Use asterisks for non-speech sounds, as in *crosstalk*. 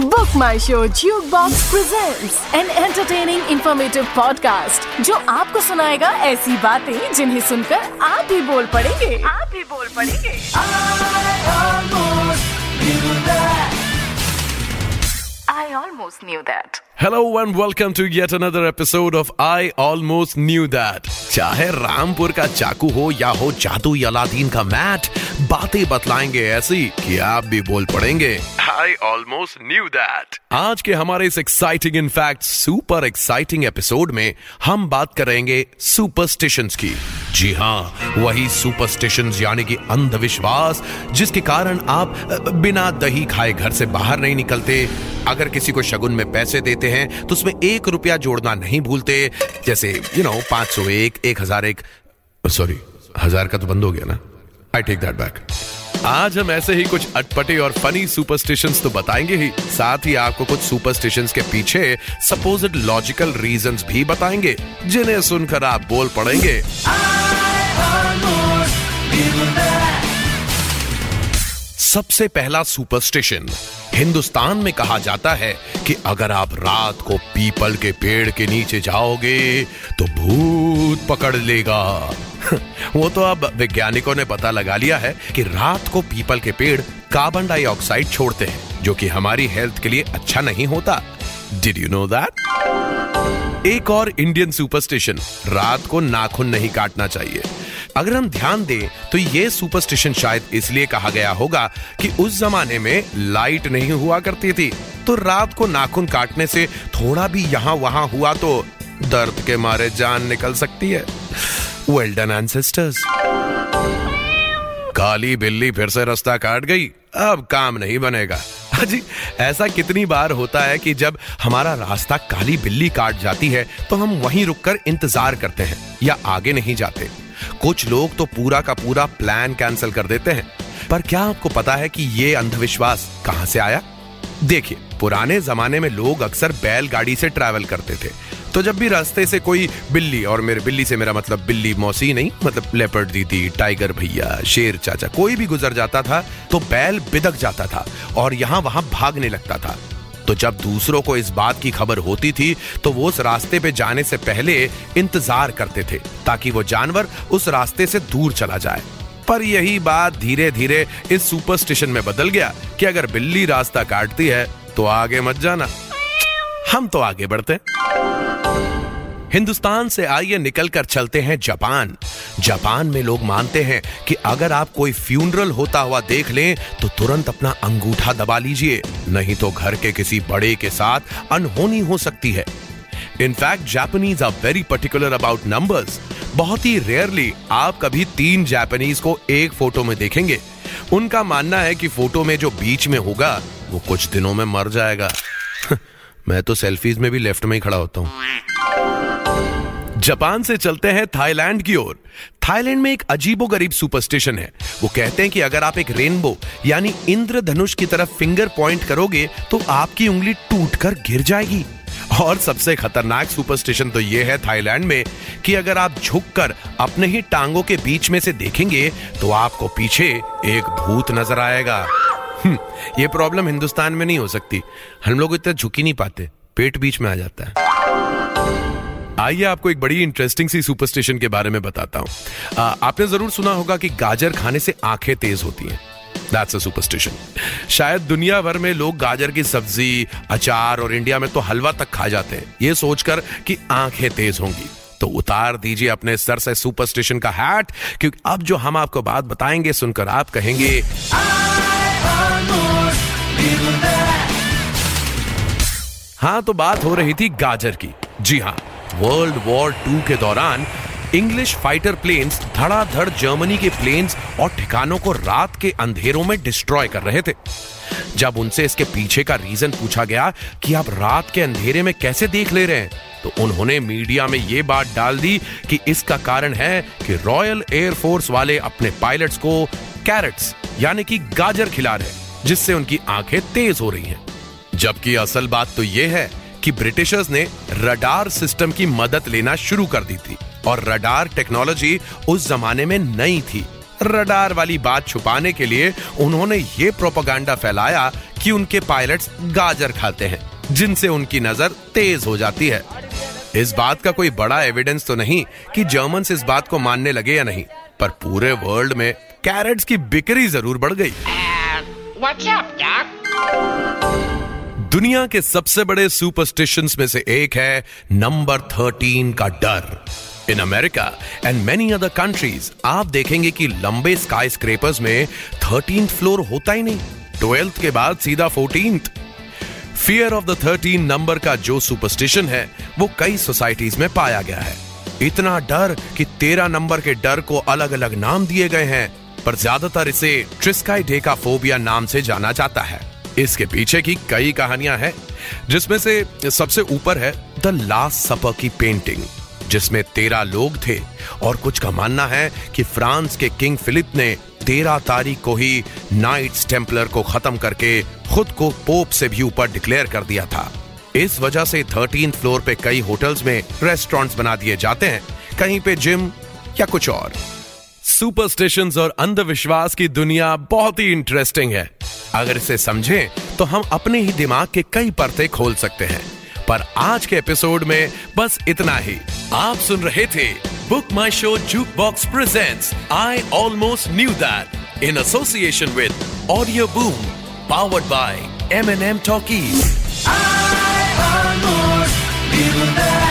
Book my show jukebox present an entertaining informative podcast जो आपको सुनाएगा ऐसी बातें जिन्हें सुनकर आप भी बोल पड़ेंगे। आप भी बोल पड़ेंगे। I almost knew that Hello and welcome to yet another episode of I Almost Knew That. चाहे रामपुर का चाकू हो या हो जादू अलादीन का मैट, बातें बतलाएँगे ऐसी कि आप भी बोल पड़ेंगे I almost knew that. आज के हमारे इस exciting in fact super exciting episode में हम बात करेंगे सुपरस्टिशंस की जी हाँ वही सुपरस्टिशंस यानी कि अंधविश्वास, जिसके कारण आप बिना दही खाए घर से बाहर नहीं निकलते अगर किसी को शगुन में पैसे देते हैं तो उसमें एक रुपया जोड़ना नहीं भूलते। जैसे यू नो पाँच सौ एक एक हज़ार एक सॉरी हज़ार का तो बंद हो गया ना। आई टेक दैट बैक आज हम ऐसे ही कुछ अटपटे और फनी सुपरस्टिशंस तो बताएँगे ही। साथ ही आपको कुछ सुपरस्टिशंस के पीछे सपोज्ड लॉजिकल रीजंस भी बताएँगे, जिन्हें सुनकर आप बोल पड़ेंगे। सबसे पहला सुपरस्टिशन। हिंदुस्तान में कहा जाता है कि अगर आप रात को पीपल के पेड़ के नीचे जाओगे तो भूत पकड़ लेगा। *laughs* वो तो अब वैज्ञानिकों ने पता लगा लिया है कि रात को पीपल के पेड़ कार्बन डाइऑक्साइड छोड़ते हैं, जो कि हमारी हेल्थ के लिए अच्छा नहीं होता। डिड यू नो दैट एक और इंडियन सुपरस्टिशन, रात को नाखून नहीं काटना चाहिए। अगर हम ध्यान दें तो ये सुपरस्टिशन शायद इसलिए कहा गया होगा कि उस जमाने में लाइट नहीं हुआ करती थी। तो रात को नाखून काटने से थोड़ा भी यहाँ वहाँ हुआ तो दर्द के मारे जान निकल सकती है। वेल डन एंसेस्टर्स काली बिल्ली फिर से रास्ता काट गई। अब काम नहीं बनेगा। जी, ऐसा कितनी बार होता है कि जब हमारा रास्ता काली बिल्ली काट जाती है तो हम वहीं रुककर इंतज़ार करते हैं या आगे नहीं जाते। कुछ लोग तो पूरा का पूरा प्लान कैंसिल कर देते हैं। पर क्या आपको पता है कि ये अंधविश्वास कहाँ से आया? देखिए, पुराने जमाने में लोग अक्सर बैलगाड़ी से ट्रैवल करते थे। तो जब भी रास्ते से कोई बिल्ली, और मेरे बिल्ली से मेरा मतलब बिल्ली मौसी नहीं मतलब लेपर्ड दीदी टाइगर भैया, शेर चाचा, कोई भी गुजर जाता था तो बैल बिदक जाता था, और यहाँ वहाँ भागने लगता था। तो जब दूसरों को इस बात की खबर होती थी तो वो उस रास्ते पे जाने से पहले इंतज़ार करते थे, ताकि वो जानवर उस रास्ते से दूर चला जाए। पर यही बात धीरे धीरे इस सुपरस्टिशन में बदल गया कि अगर बिल्ली रास्ता काटती है तो आगे मत जाना। हम तो आगे बढ़ते हिंदुस्तान से आइए निकलकर चलते हैं जापान। जापान में लोग मानते हैं कि अगर आप कोई फ्यूनरल होता हुआ देख लें तो तुरंत अपना अंगूठा दबा लीजिए। नहीं तो घर के किसी बड़े के साथ अनहोनी हो सकती है। In fact Japanese are very particular about numbers बहुत ही रेयरली आप कभी तीन जापानीज को एक फ़ोटो में देखेंगे। उनका मानना है कि फ़ोटो में जो बीच में होगा, वो कुछ दिनों में मर जाएगा। मैं तो सेल्फीज में भी लेफ़्ट में ही खड़ा होता हूँ। जापान से चलते हैं थाईलैंड की ओर। थाईलैंड में एक अजीबोगरीब सुपरस्टिशन है। वो कहते हैं कि अगर आप एक रेनबो, यानी इंद्रधनुष की तरफ़ फिंगर पॉइंट करोगे तो आपकी उंगली टूटकर गिर जाएगी। और सबसे खतरनाक सुपरस्टिशन तो ये है थाईलैंड में कि अगर आप झुककर अपने ही टांगों के बीच में से देखेंगे तो आपको पीछे एक भूत नज़र आएगा। ये प्रॉब्लम हिंदुस्तान में नहीं हो सकती। हम लोग इतना झुकी नहीं पाते। पेट बीच में आ जाता है। आइए आपको एक बड़ी इंटरेस्टिंग सी सुपरस्टिशन के बारे में बताता हूँ। आ, आपने ज़रूर सुना होगा कि गाजर खाने से आँखें तेज होती हैं। दैट्स अ सुपरस्टिशन शायद दुनिया भर में लोग गाजर की सब्ज़ी अचार और इंडिया में तो हलवा तक खा जाते हैं। ये सोचकर कि आँखें तेज होंगी। तो उतार दीजिए अपने सर से सुपरस्टिशन का हैट क्योंकि अब जो हम आपको बात बताएँगे सुनकर आप कहेंगे हाँ तो बात हो रही थी गाजर की। जी हाँ वर्ल्ड वॉर टू के दौरान इंग्लिश फाइटर प्लेन्स धड़ाधड़ जर्मनी के प्लेन्स और ठिकानों को रात के अंधेरों में डिस्ट्रॉय कर रहे थे। जब उनसे इसके पीछे का रीजन पूछा गया कि आप रात के अंधेरे में कैसे देख ले रहे हैं तो उन्होंने मीडिया में यह बात डाल दी कि इसका कारण है कि रॉयल एयरफोर्स वाले अपने पायलट्स को कैरेट्स यानी कि गाजर खिला रहे हैं। जिससे उनकी आँखें तेज हो रही हैं। जबकि असल बात तो यह है कि ब्रिटिशर्स ने रडार सिस्टम की मदद लेना शुरू कर दी थी और रडार टेक्नोलॉजी उस जमाने में नई थी। रडार वाली बात छुपाने के लिए उन्होंने ये प्रोपागेंडा फैलाया कि उनके पायलट्स गाजर खाते हैं, जिनसे उनकी नज़र तेज हो जाती है। इस बात का कोई बड़ा एविडेंस तो नहीं कि जर्मन इस बात को मानने लगे या नहीं, पर पूरे वर्ल्ड में कैरेट्स की बिक्री ज़रूर बढ़ गई। दुनिया के सबसे बड़े सुपरस्टिशन में से एक है नंबर थर्टीन का डर। In America and many other countries आप देखेंगे कि लंबे स्काई स्क्रेपर्स में थर्टीन फ्लोर होता ही नहीं। ट्वेल्थ के बाद सीधा fourteen fear of the thirteen number का जो सुपरस्टिशन है, वो कई सोसाइटीज में पाया गया है। इतना डर कि तेरह नंबर के डर को अलग अलग नाम दिए गए हैं। पर ज़्यादातर इसे ट्रिस्काई डेका फोबिया नाम से जाना जाता है। इसके पीछे की कई कहानियाँ हैं, जिसमें से सबसे ऊपर है द लास्ट सपर की पेंटिंग, जिसमें तेरह लोग थे और कुछ का मानना है कि फ्रांस के किंग फिलिप ने तेरह तारीख को ही नाइट्स टेम्पलर को खत्म करके खुद को पोप से भी ऊपर डिक्लेयर कर दिया था। इस वजह से थर्टीन फ्लोर पे कई होटल्स में रेस्टोरेंट्स बना दिए जाते हैं, कहीं पे जिम या कुछ और। सुपरस्टिशंस और अंधविश्वास की दुनिया बहुत ही इंटरेस्टिंग है। अगर इसे समझें तो हम अपने ही दिमाग के कई परते खोल सकते हैं। पर आज के एपिसोड में बस इतना ही। आप सुन रहे थे book my show jukebox presents I almost knew that in association with audio boom powered by M N M talkies I almost knew that.